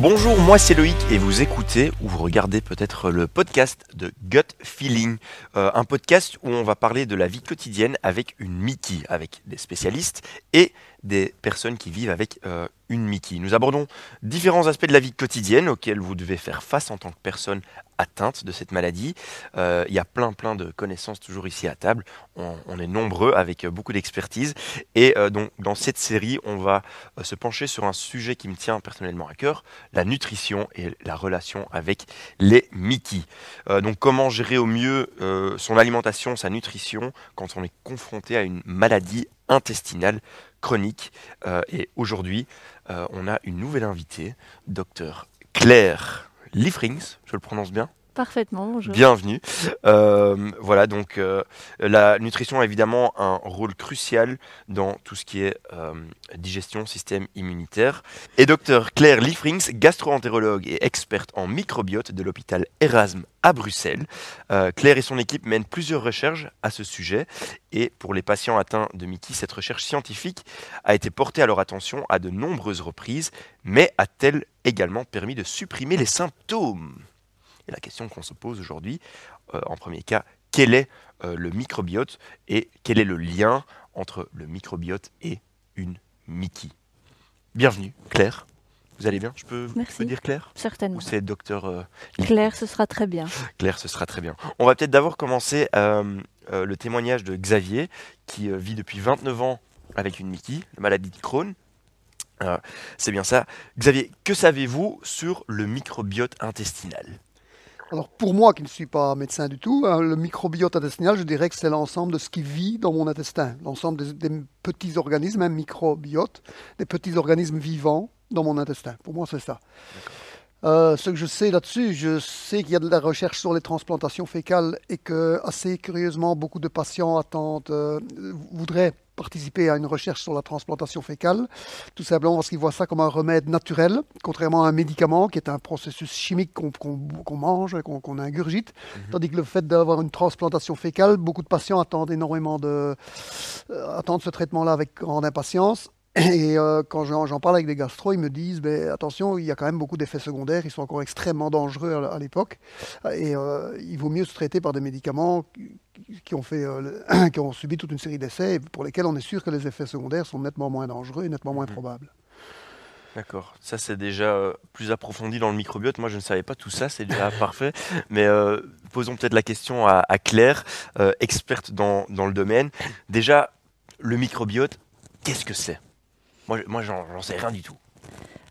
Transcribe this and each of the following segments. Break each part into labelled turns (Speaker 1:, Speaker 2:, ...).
Speaker 1: Bonjour, moi c'est Loïc et vous écoutez ou vous regardez peut-être le podcast de Gut Feeling, euh, un podcast où on va parler de la vie quotidienne avec une Mickey, avec des spécialistes et des personnes qui vivent avec euh, une Mickey. Nous abordons différents aspects de la vie quotidienne auxquels vous devez faire face en tant que personne atteinte de cette maladie. Euh, il y a plein plein de connaissances toujours ici à table. On, est nombreux avec beaucoup d'expertise. Et euh, donc dans cette série, on va se pencher sur un sujet qui me tient personnellement à cœur, la nutrition et la relation avec les Mickey. donc comment gérer au mieux son alimentation, sa nutrition quand on est confronté à une maladie intestinale chronique. Euh, et aujourd'hui, euh, on a une nouvelle invitée, docteur Claire Liefrings, je le prononce bien?
Speaker 2: Parfaitement, bonjour.
Speaker 1: Bienvenue. Euh, voilà, donc euh, la nutrition a évidemment un rôle crucial dans tout ce qui est euh, digestion, système immunitaire. Et docteur Claire Liefrings, gastro-entérologue et experte en microbiote de l'hôpital Erasme à Bruxelles. Claire et son équipe mènent plusieurs recherches à ce sujet. Et pour les patients atteints de Mickey, cette recherche scientifique a été portée à leur attention à de nombreuses reprises, mais a-t-elle également permis de supprimer les symptômes? Et la question qu'on se pose aujourd'hui, euh, en premier cas, quel est euh, le microbiote et quel est le lien entre le microbiote et une Mickey? Bienvenue, Claire. Vous allez bien? Je peux, dire Claire?
Speaker 2: Certainement. Ou
Speaker 1: c'est docteur euh,
Speaker 2: Claire, ce sera très bien.
Speaker 1: Claire, ce sera très bien. On va peut-être d'abord commencer le témoignage de Xavier, qui vit depuis 29 ans avec une Mickey, la maladie de Crohn. c'est bien ça. Xavier, que savez-vous sur le microbiote intestinal?
Speaker 3: Alors pour moi qui ne suis pas médecin du tout, hein, le microbiote intestinal, je dirais que c'est l'ensemble de ce qui vit dans mon intestin, l'ensemble des, petits organismes, un microbiote, des petits organismes vivants dans mon intestin. Pour moi, c'est ça. Euh, ce que je sais là-dessus, je sais qu'il y a de la recherche sur les transplantations fécales et que, assez curieusement, beaucoup de patients attendent, euh, voudraient participer à une recherche sur la transplantation fécale, tout simplement parce qu'ils voient ça comme un remède naturel, contrairement à un médicament qui est un processus chimique qu'on mange, qu'on ingurgite. Mhm. Tandis que le fait d'avoir une transplantation fécale, beaucoup de patients attendent énormément de, euh, attendent ce traitement-là avec grande impatience. Et euh, quand j'en parle avec des gastro, ils me disent ben, attention, il y a quand même beaucoup d'effets secondaires, ils sont encore extrêmement dangereux à, l'époque. Et euh, il vaut mieux se traiter par des médicaments qui ont, fait, euh, qui ont subi toute une série d'essais pour lesquels on est sûr que les effets secondaires sont nettement moins dangereux et nettement moins mhm. probables.
Speaker 1: D'accord, ça c'est déjà plus approfondi dans le microbiote. Moi je ne savais pas tout ça, c'est déjà parfait. Mais posons peut-être la question à, Claire, experte dans, dans le domaine. Déjà, le microbiote, qu'est-ce que c'est? Moi, moi j'en sais rien du tout.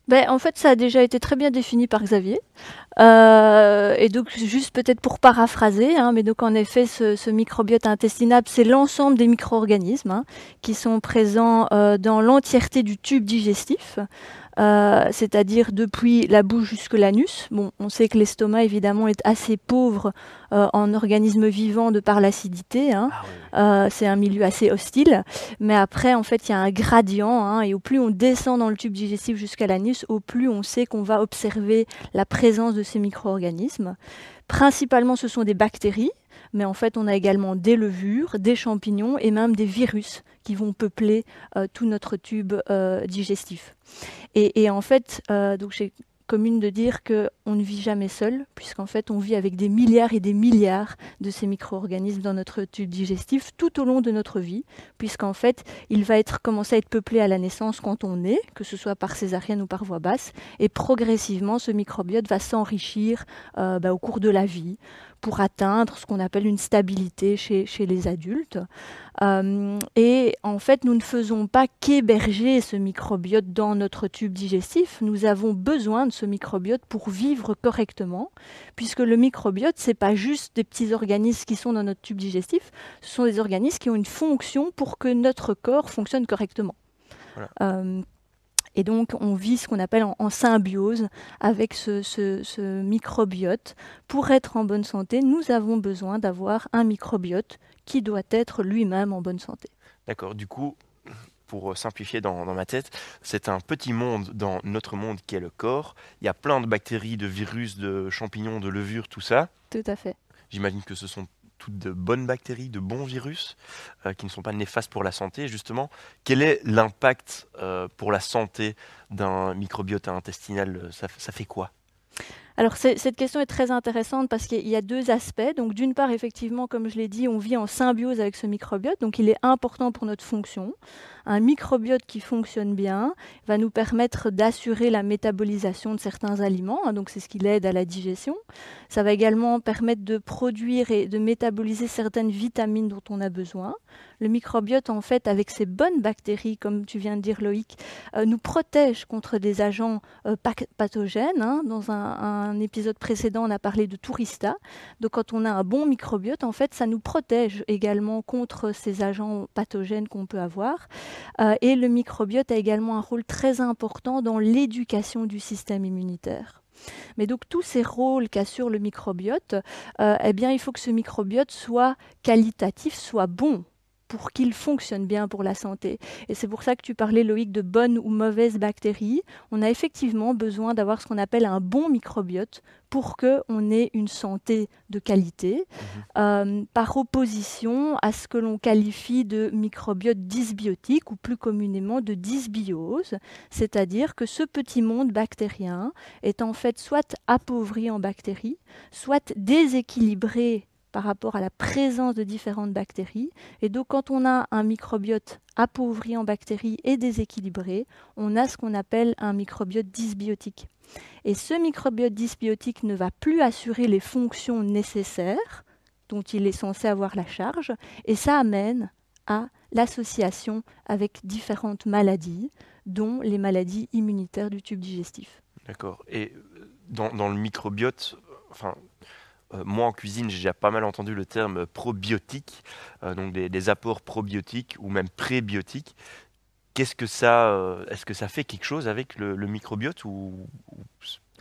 Speaker 2: Ben, en fait, ça a déjà été très bien défini par Xavier. Euh, et donc, juste peut-être pour paraphraser, hein, mais donc en effet, ce, microbiote intestinal, c'est l'ensemble des micro-organismes hein, qui sont présents euh, dans l'entièreté du tube digestif. Euh, c'est-à-dire depuis la bouche jusque l'anus. Bon, on sait que l'estomac évidemment est assez pauvre euh, en organismes vivants de par l'acidité. Hein. Ah euh, c'est un milieu assez hostile, mais après en fait il y a un gradient hein, et au plus on descend dans le tube digestif jusqu'à l'anus, au plus on sait qu'on va observer la présence de ces micro-organismes. Principalement, ce sont des bactéries mais en fait, on a également des levures, des champignons et même des virus qui vont peupler euh, tout notre tube euh, digestif. Et, en fait, euh, donc j'ai commune de dire qu'on ne vit jamais seul, puisqu'en fait on vit avec des milliards et des milliards de ces micro-organismes dans notre tube digestif tout au long de notre vie, puisqu'en fait il va commencer à être peuplé à la naissance quand on est, que ce soit par césarienne ou par voie basse, et progressivement ce microbiote va s'enrichir bah, au cours de la vie pour atteindre ce qu'on appelle une stabilité chez, chez les adultes. Euh, et en fait, nous ne faisons pas qu'héberger ce microbiote dans notre tube digestif. Nous avons besoin de ce microbiote pour vivre correctement, puisque le microbiote, c'est pas juste des petits organismes qui sont dans notre tube digestif, ce sont des organismes qui ont une fonction pour que notre corps fonctionne correctement. Euh, et donc, on vit ce qu'on appelle en, symbiose avec ce, microbiote. Pour être en bonne santé, nous avons besoin d'avoir un microbiote qui doit être lui-même en bonne santé.
Speaker 1: D'accord. Du coup, pour simplifier dans, ma tête, c'est un petit monde dans notre monde qui est le corps. Il y a plein de bactéries, de virus, de champignons, de levures, tout ça.
Speaker 2: Tout à fait.
Speaker 1: J'imagine que ce sont de bonnes bactéries, de bons virus euh, qui ne sont pas néfastes pour la santé. Justement, quel est l'impact euh, pour la santé d'un microbiote intestinal? Ça, ça fait quoi?
Speaker 2: Alors cette question est très intéressante parce qu'il y a deux aspects. Donc d'une part, effectivement, comme je l'ai dit, on vit en symbiose avec ce microbiote, donc il est important pour notre fonction. Un microbiote qui fonctionne bien va nous permettre d'assurer la métabolisation de certains aliments, hein, donc c'est ce qui l'aide à la digestion. Ça va également permettre de produire et de métaboliser certaines vitamines dont on a besoin. Le microbiote, en fait, avec ses bonnes bactéries, comme tu viens de dire Loïc, euh, nous protège contre des agents euh, pathogènes. Hein. Dans un, épisode précédent, on a parlé de tourista. Donc quand on a un bon microbiote, en fait, ça nous protège également contre ces agents pathogènes qu'on peut avoir. Euh, et le microbiote a également un rôle très important dans l'éducation du système immunitaire. Mais donc tous ces rôles qu'assure le microbiote, eh bien il faut que ce microbiote soit qualitatif, soit bon pour qu'il fonctionne bien pour la santé. Et c'est pour ça que tu parlais, Loïc, de bonnes ou mauvaises bactéries. On a effectivement besoin d'avoir ce qu'on appelle un bon microbiote pour qu'on ait une santé de qualité, mhm. euh, par opposition à ce que l'on qualifie de microbiote dysbiotique ou plus communément de dysbiose, c'est-à-dire que ce petit monde bactérien est en fait soit appauvri en bactéries, soit déséquilibré par rapport à la présence de différentes bactéries. Et donc quand on a un microbiote appauvri en bactéries et déséquilibré, on a ce qu'on appelle un microbiote dysbiotique. Et ce microbiote dysbiotique ne va plus assurer les fonctions nécessaires dont il est censé avoir la charge, et ça amène à l'association avec différentes maladies, dont les maladies immunitaires du tube digestif.
Speaker 1: D'accord. Et dans, le microbiote, enfin, euh, moi en cuisine, j'ai déjà pas mal entendu le terme probiotique, euh, donc des, apports probiotiques ou même prébiotiques. Qu'est-ce que ça, euh, est-ce que ça fait quelque chose avec le, microbiote ou,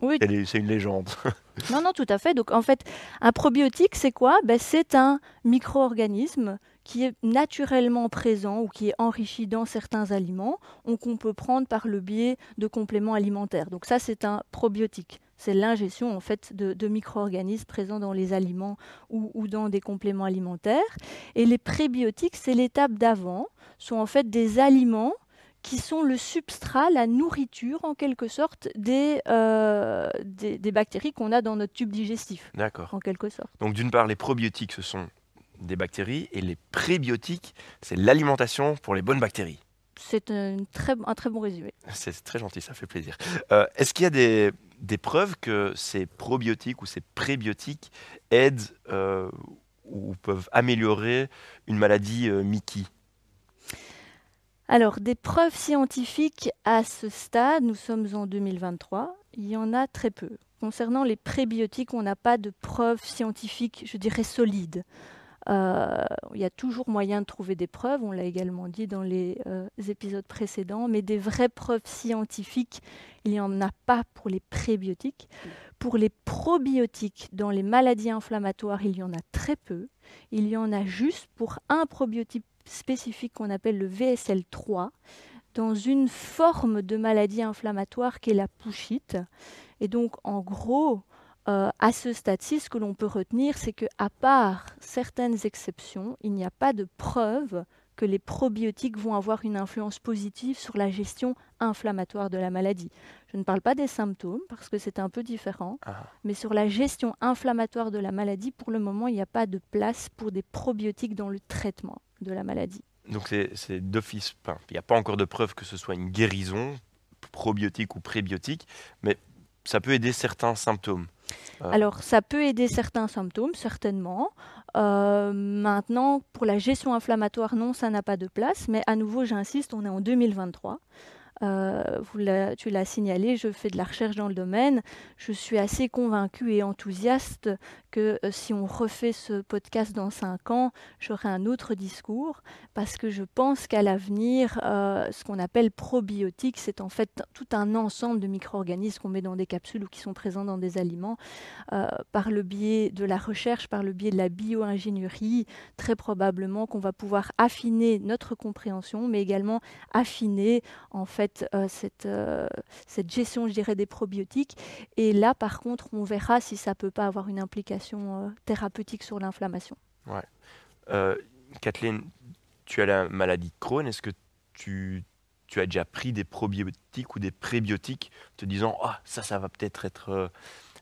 Speaker 1: oui. c'est une légende?
Speaker 2: Non, non, tout à fait. Donc en fait, un probiotique, c'est quoi? Ben, C'est un micro-organisme qui est naturellement présent ou qui est enrichi dans certains aliments, ou qu'on peut prendre par le biais de compléments alimentaires. Donc ça, c'est un probiotique. C'est l'ingestion en fait de, micro-organismes présents dans les aliments ou, dans des compléments alimentaires. Et les prébiotiques, c'est l'étape d'avant, sont en fait des aliments qui sont le substrat, la nourriture en quelque sorte des, euh, des, des, bactéries qu'on a dans notre tube digestif.
Speaker 1: D'accord.
Speaker 2: En quelque sorte.
Speaker 1: Donc d'une part, les probiotiques, ce sont des bactéries, et les prébiotiques, c'est l'alimentation pour les bonnes bactéries.
Speaker 2: C'est un très, un très bon résumé.
Speaker 1: C'est très gentil, ça fait plaisir. Euh, est-ce qu'il y a des, des, preuves que ces probiotiques ou ces prébiotiques aident euh, ou peuvent améliorer une maladie euh, Mickey?
Speaker 2: Alors, des preuves scientifiques à ce stade, nous sommes en 2023, il y en a très peu. Concernant les prébiotiques, on n'a pas de preuves scientifiques, je dirais, solides. Euh, il y a toujours moyen de trouver des preuves, on l'a également dit dans les euh, épisodes précédents, mais des vraies preuves scientifiques, il n'y en a pas pour les prébiotiques. Pour les probiotiques, dans les maladies inflammatoires, il y en a très peu. Il y en a juste pour un probiotique spécifique qu'on appelle le VSL3, dans une forme de maladie inflammatoire qui est la pouchite. Et donc, en gros, euh, à ce stade-ci, ce que l'on peut retenir, c'est que, à part certaines exceptions, il n'y a pas de preuve que les probiotiques vont avoir une influence positive sur la gestion inflammatoire de la maladie. Je ne parle pas des symptômes parce que c'est un peu différent, ah. mais sur la gestion inflammatoire de la maladie, pour le moment, il n'y a pas de place pour des probiotiques dans le traitement de la maladie.
Speaker 1: Donc c'est d'office, il n'y a pas encore de preuve que ce soit une guérison, probiotique ou prébiotique, mais ça peut aider certains symptômes.
Speaker 2: Euh. Alors, ça peut aider certains symptômes, certainement. Euh, maintenant, pour la gestion inflammatoire, non, ça n'a pas de place. Mais à nouveau, j'insiste, on est en 2023. Euh, tu l'as signalé, je fais de la recherche dans le domaine. Je suis assez convaincue et enthousiaste que euh, si on refait ce podcast dans cinq ans, j'aurai un autre discours parce que je pense qu'à l'avenir, euh, ce qu'on appelle probiotiques, c'est en fait tout un ensemble de micro-organismes qu'on met dans des capsules ou qui sont présents dans des aliments par le biais de la recherche, par le biais de la bio-ingénierie, très probablement qu'on va pouvoir affiner notre compréhension, mais également affiner en fait euh, cette, euh, cette, gestion, je dirais, des probiotiques. Et là, par contre, on verra si ça peut pas avoir une implication euh, thérapeutique sur l'inflammation.
Speaker 1: Euh, Kathleen, tu as la maladie de Crohn. Est-ce que tu, tu as déjà pris des probiotiques ou des prébiotiques te disant Ah, ça, ça va peut-être être, euh,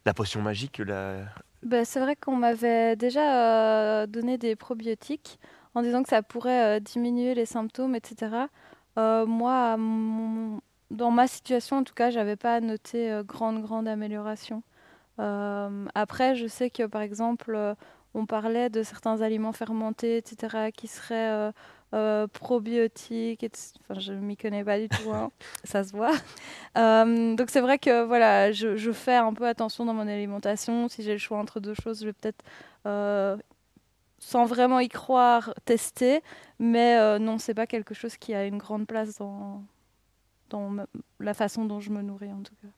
Speaker 1: la potion magique la...
Speaker 4: Bah, c'est vrai qu'on m'avait déjà euh, donné des probiotiques en disant que ça pourrait euh, diminuer les symptômes, etc. Euh, moi, mon- dans ma situation, en tout cas, j'avais pas noté euh, grande, grande amélioration. Euh, après, je sais que, par exemple, on parlait de certains aliments fermentés, etc., qui seraient probiotiques. etc. Enfin, je m'y connais pas du tout, hein, ça se voit. Donc c'est vrai que voilà, je, je fais un peu attention dans mon alimentation. Si j'ai le choix entre deux choses, je vais peut-être, sans vraiment y croire, tester. Mais euh, non, c'est pas quelque chose qui a une grande place dans, dans ma- la façon dont je me nourris en tout cas.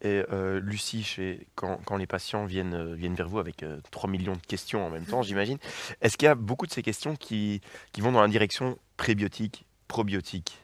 Speaker 1: Et euh, Lucie, chez, quand, quand les patients viennent, euh, viennent vers vous avec euh, 3 millions de questions en même temps, j'imagine, est-ce qu'il y a beaucoup de ces questions qui, qui vont dans la direction prébiotique, probiotique?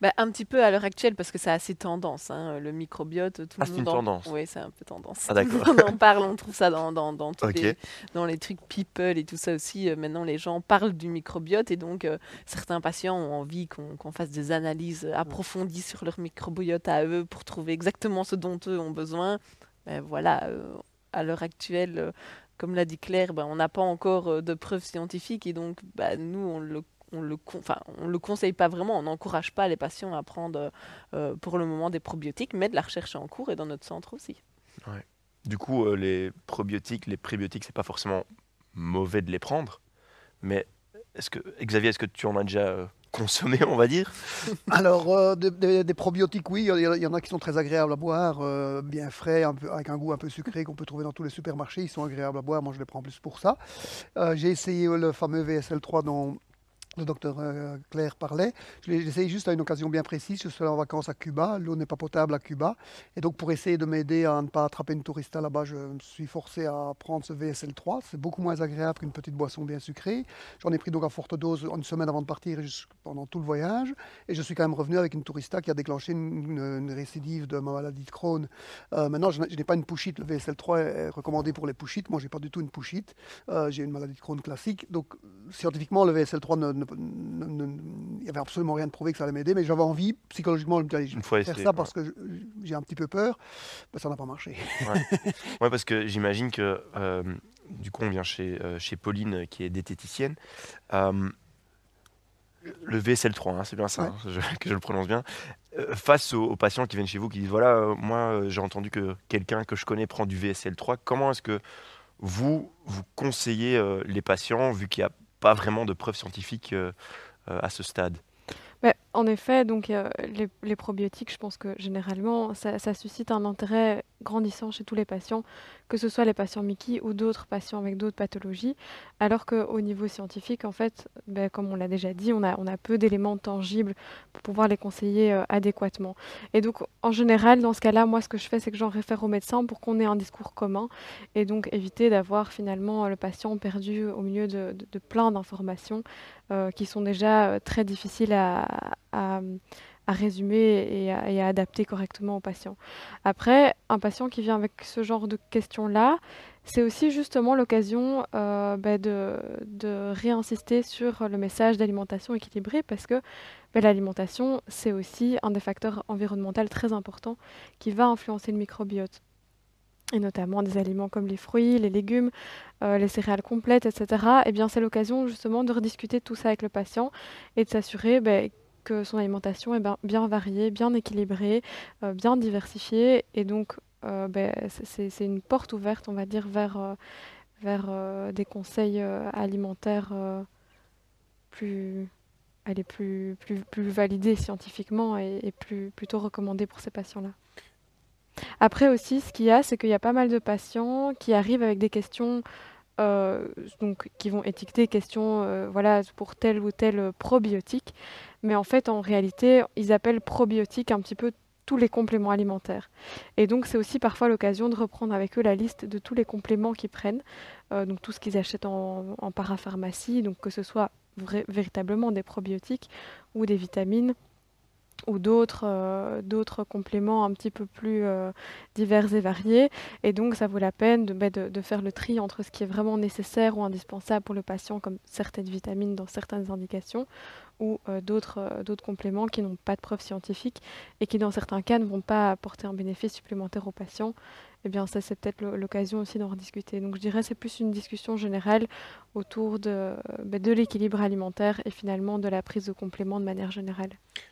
Speaker 5: Bah, un petit peu à l'heure actuelle parce que c'est assez tendance. hein, Le microbiote, tout
Speaker 1: Ah,
Speaker 5: le
Speaker 1: c'est
Speaker 5: monde
Speaker 1: une
Speaker 5: en-
Speaker 1: tendance.
Speaker 5: Oui, c'est un peu tendance.
Speaker 1: Ah, d'accord.
Speaker 5: Monde en parle, on trouve ça dans, dans, dans, les, dans les trucs people et tout ça aussi. euh, maintenant, les gens parlent du microbiote et donc euh, certains patients ont envie qu'on qu'on fasse des analyses approfondies sur leur microbiote à eux pour trouver exactement ce dont eux ont besoin. Ben, voilà, euh, à l'heure actuelle, comme l'a dit Claire, ben, on n'a pas encore de preuves scientifiques et donc ben, nous, on le on le, con- enfin, on le conseille pas vraiment, on n'encourage pas les patients à prendre euh, pour le moment des probiotiques, mais de la recherche est en cours et dans notre centre aussi.
Speaker 1: Du coup, euh, les probiotiques, les prébiotiques, c'est pas forcément mauvais de les prendre, mais est-ce que, Xavier, est-ce que tu en as déjà euh, consommé, on va dire?
Speaker 3: Alors, euh, des, des- des probiotiques, oui, il y, en a- il y en a qui sont très agréables à boire, euh, bien frais, un peu, avec un goût un peu sucré qu'on peut trouver dans tous les supermarchés. Ils sont agréables à boire, moi je les prends plus pour ça. Euh, J'ai essayé le fameux VSL3 dont le docteur euh, Claire parlait. Je l'ai essayé juste à une occasion bien précise. Je suis allé en vacances à Cuba. L'eau n'est pas potable à Cuba. Et donc, pour essayer de m'aider à ne pas attraper une tourista là-bas, je me suis forcé à prendre ce VSL3. C'est beaucoup moins agréable qu'une petite boisson bien sucrée. J'en ai pris donc à forte dose une semaine avant de partir et pendant tout le voyage. Et je suis quand même revenu avec une tourista qui a déclenché une, récidive de ma maladie de Crohn. Euh, maintenant, je n'ai pas une pouchite. Le VSL3 est recommandé pour les pouchites. Moi, j'ai pas du tout une pouchite. Euh, j'ai une maladie de Crohn classique. Donc, scientifiquement, le VSL3, ne- ne- ne- ne- il n'y avait absolument rien de prouvé que ça allait m'aider. Mais j'avais envie, psychologiquement, de me allez, je vais faire
Speaker 1: essayé,
Speaker 3: ça
Speaker 1: ouais.
Speaker 3: parce que j'ai un petit peu peur. Ben, ça n'a pas marché.
Speaker 1: Ouais, parce que j'imagine que euh, du coup, on vient chez, euh, chez Pauline, qui est diététicienne. Euh, le VSL3, hein, c'est bien ça,
Speaker 3: Ouais.
Speaker 1: hein, je- que je le prononce bien. Euh, face aux, aux patients qui viennent chez vous, qui disent voilà, euh, moi euh, j'ai entendu que quelqu'un que je connais prend du VSL3, comment est-ce que vous, vous conseillez les patients, vu qu'il n'y a pas vraiment de preuves scientifiques euh, euh, à ce stade.
Speaker 6: Bah, en effet, donc euh, les, probiotiques, je pense que généralement, ça, suscite un intérêt grandissant chez tous les patients, que ce soit les patients Mickey ou d'autres patients avec d'autres pathologies, alors qu'au niveau scientifique, en fait, ben, comme on l'a déjà dit, on a, peu d'éléments tangibles pour pouvoir les conseiller euh, adéquatement. Et donc, en général, dans ce cas-là, moi, ce que je fais, c'est que j'en réfère au médecin pour qu'on ait un discours commun et donc éviter d'avoir finalement le patient perdu au milieu de, plein d'informations euh, qui sont déjà très difficiles à, à, résumer et à, adapter correctement au patient. Après, un patient qui vient avec ce genre de questions-là, c'est aussi justement l'occasion euh, ben, de, réinsister sur le message d'alimentation équilibrée parce que ben, l'alimentation, c'est aussi un des facteurs environnementaux très importants qui va influencer le microbiote et notamment des aliments comme les fruits, les légumes, euh, les céréales complètes, etc., eh bien, c'est l'occasion justement de rediscuter tout ça avec le patient et de s'assurer ben, que son alimentation est ben- bien variée, bien équilibrée, euh, bien diversifiée. Et donc, euh, ben, c'est- une porte ouverte, on va dire, vers, euh, des conseils alimentaires plus, allez, plus, plus, plus validés scientifiquement et, et plus, plutôt recommandés pour ces patients-là. Après aussi, ce qu'il y a, c'est qu'il y a pas mal de patients qui arrivent avec des questions, donc qui vont étiqueter questions, euh, voilà, pour tel ou tel euh, probiotique, mais en fait, en réalité, ils appellent probiotique un petit peu tous les compléments alimentaires. Et donc, c'est aussi parfois l'occasion de reprendre avec eux la liste de tous les compléments qu'ils prennent, euh, donc tout ce qu'ils achètent en, parapharmacie, donc que ce soit véritablement des probiotiques ou des vitamines ou d'autres euh, d'autres compléments un petit peu plus euh, divers et variés. Et donc, ça vaut la peine de, ben, de, faire le tri entre ce qui est vraiment nécessaire ou indispensable pour le patient, comme certaines vitamines dans certaines indications, ou euh, d'autres d'autres compléments qui n'ont pas de preuves scientifiques et qui, dans certains cas, ne vont pas apporter un bénéfice supplémentaire aux patients. Eh bien, ça, c'est peut-être l'occasion aussi d'en rediscuter. Donc, je dirais c'est plus une discussion générale autour de, ben, de l'équilibre alimentaire et finalement de la prise de compléments de manière générale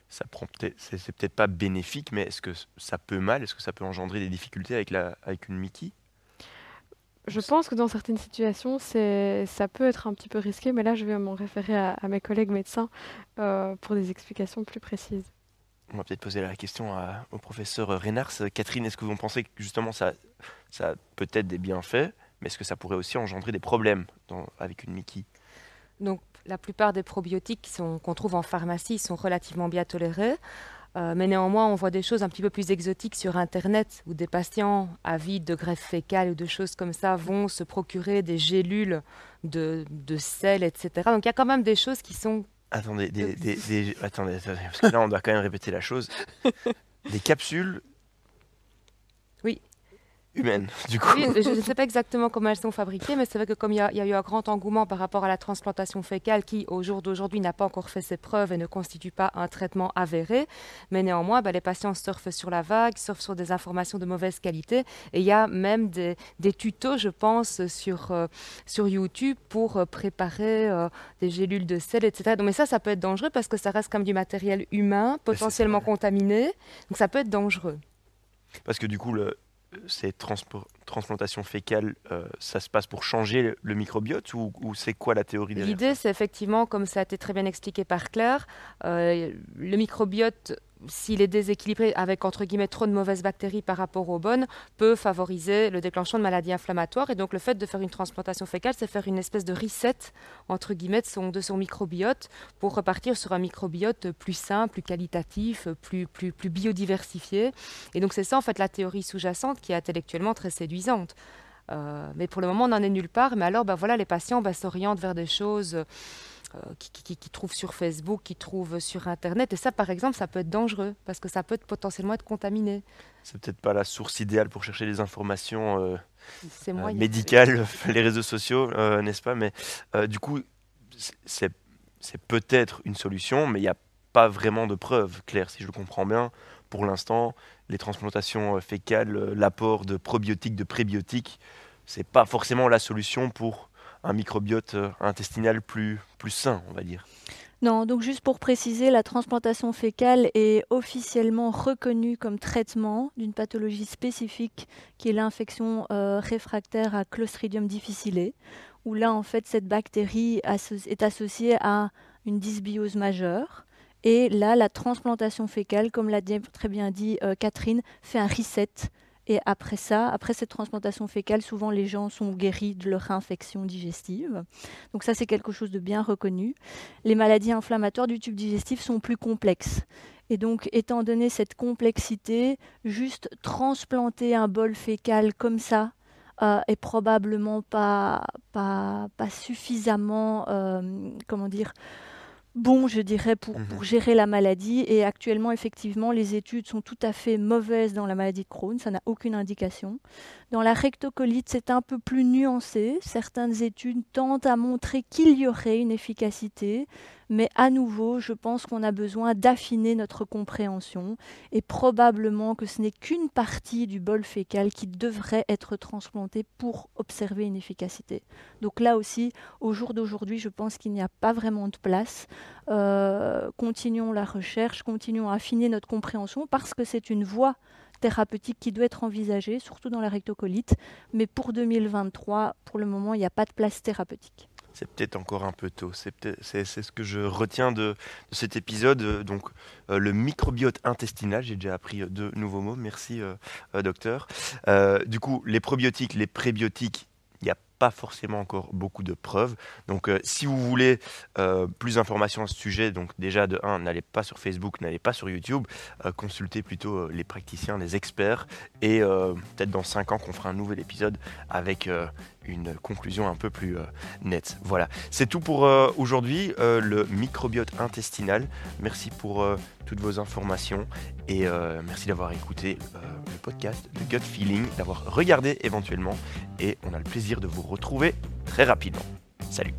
Speaker 1: ça prend c'est peut-être pas bénéfique, mais est-ce que ça peut mal? Est-ce que ça peut engendrer des difficultés avec, la, avec une Mickey?
Speaker 6: Je pense que dans certaines situations, ça peut être un petit peu risqué, mais là, je vais m'en référer à, mes collègues médecins euh, pour des explications plus précises.
Speaker 1: On va peut-être poser la question au professeur Reynars. Catherine, est-ce que vous pensez que justement ça, ça a peut-être des bienfaits, mais est-ce que ça pourrait aussi engendrer des problèmes avec une Mickey?
Speaker 7: Donc, la plupart des probiotiques qu'on trouve en pharmacie sont relativement bien tolérés. Euh, mais néanmoins, on voit des choses un petit peu plus exotiques sur Internet où des patients avides de greffe fécale ou de choses comme ça vont se procurer des gélules de, de sel, etc. Donc il y a quand même des choses qui sont...
Speaker 1: Attendez, des, attendez, parce que là on doit quand même répéter la chose. des capsules
Speaker 7: oui
Speaker 1: humaine, du coup.
Speaker 7: je ne sais pas exactement comment elles sont fabriquées, mais c'est vrai que comme il y, a eu un grand engouement par rapport à la transplantation fécale, qui au jour d'aujourd'hui n'a pas encore fait ses preuves et ne constitue pas un traitement avéré, mais néanmoins, bah, les patients surfent sur la vague, surfent sur des informations de mauvaise qualité, et il y a même des, tutos, je pense, sur, euh, sur YouTube pour euh, préparer euh, des gélules de sel, etc. Donc, mais ça, ça peut être dangereux parce que ça reste comme du matériel humain, potentiellement contaminé, donc ça peut être dangereux.
Speaker 1: Parce que du coup, le, ces transplantations fécales, euh, ça se passe pour changer le microbiote ou, c'est quoi la théorie derrière
Speaker 7: L'idée, c'est effectivement, comme ça a été très bien expliqué par Claire, euh, le microbiote s'il est déséquilibré avec entre guillemets trop de mauvaises bactéries par rapport aux bonnes, peut favoriser le déclenchement de maladies inflammatoires. Et donc le fait de faire une transplantation fécale, c'est faire une espèce de reset entre guillemets de son, microbiote pour repartir sur un microbiote plus sain, plus qualitatif, plus, plus, plus biodiversifié. Et donc c'est ça en fait la théorie sous-jacente qui est intellectuellement très séduisante. Euh, mais pour le moment, on n'en est nulle part. Mais alors, ben voilà, les patients ben, s'orientent vers des choses euh, qui, qui, trouvent sur Facebook, qui trouvent sur Internet. Et ça, par exemple, ça peut être dangereux parce que ça peut être potentiellement être contaminé.
Speaker 1: C'est peut-être pas la source idéale pour chercher des informations euh, euh, médicales, les réseaux sociaux, n'est-ce pas? Mais du coup, c'est peut-être une solution, mais il n'y a pas vraiment de preuves claires, si je le comprends bien. Pour l'instant, les transplantations fécales, l'apport de probiotiques, de prébiotiques, c'est pas forcément la solution pour un microbiote euh, intestinal plus, plus sain, on va dire.
Speaker 2: Non, donc juste pour préciser, la transplantation fécale est officiellement reconnue comme traitement d'une pathologie spécifique qui est l'infection euh, réfractaire à Clostridium difficile, où là en fait cette bactérie est associée à une dysbiose majeure. Et là, la transplantation fécale, comme l'a très bien dit euh, Catherine, fait un reset et après ça, après cette transplantation fécale, souvent les gens sont guéris de leur infection digestive. Donc ça, c'est quelque chose de bien reconnu. Les maladies inflammatoires du tube digestif sont plus complexes. Et donc, étant donné cette complexité, juste transplanter un bol fécal comme ça euh, est probablement pas, pas, pas suffisamment, euh, comment dire, bon, je dirais, pour, pour, mhm. gérer la maladie. Et actuellement, effectivement, les études sont tout à fait mauvaises dans la maladie de Crohn. Ça n'a aucune indication. Dans la rectocolite, c'est un peu plus nuancé. Certaines études tentent à montrer qu'il y aurait une efficacité, mais à nouveau, je pense qu'on a besoin d'affiner notre compréhension et probablement que ce n'est qu'une partie du bol fécal qui devrait être transplantée pour observer une efficacité. Donc là aussi, au jour d'aujourd'hui, je pense qu'il n'y a pas vraiment de place. Euh, continuons la recherche, continuons à affiner notre compréhension parce que c'est une voie thérapeutique qui doit être envisagée, surtout dans la rectocolite. Mais pour 2023, pour le moment, il n'y a pas de place thérapeutique.
Speaker 1: C'est peut-être encore un peu tôt. C'est ce que je retiens de, cet épisode. Donc, euh, le microbiote intestinal, j'ai déjà appris euh, deux nouveaux mots. Merci, euh, docteur. du coup, les probiotiques, les prébiotiques, pas forcément encore beaucoup de preuves. Donc euh, si vous voulez euh, plus d'informations à ce sujet, donc déjà de 1, n'allez pas sur Facebook, n'allez pas sur YouTube, euh, consultez plutôt les praticiens, les experts, et peut-être dans 5 ans qu'on fera un nouvel épisode avec une conclusion un peu plus nette. Voilà, c'est tout pour aujourd'hui, le microbiote intestinal. Merci pour toutes vos informations et merci d'avoir écouté le podcast de Gut Feeling, d'avoir regardé éventuellement et on a le plaisir de vous retrouver très rapidement. Salut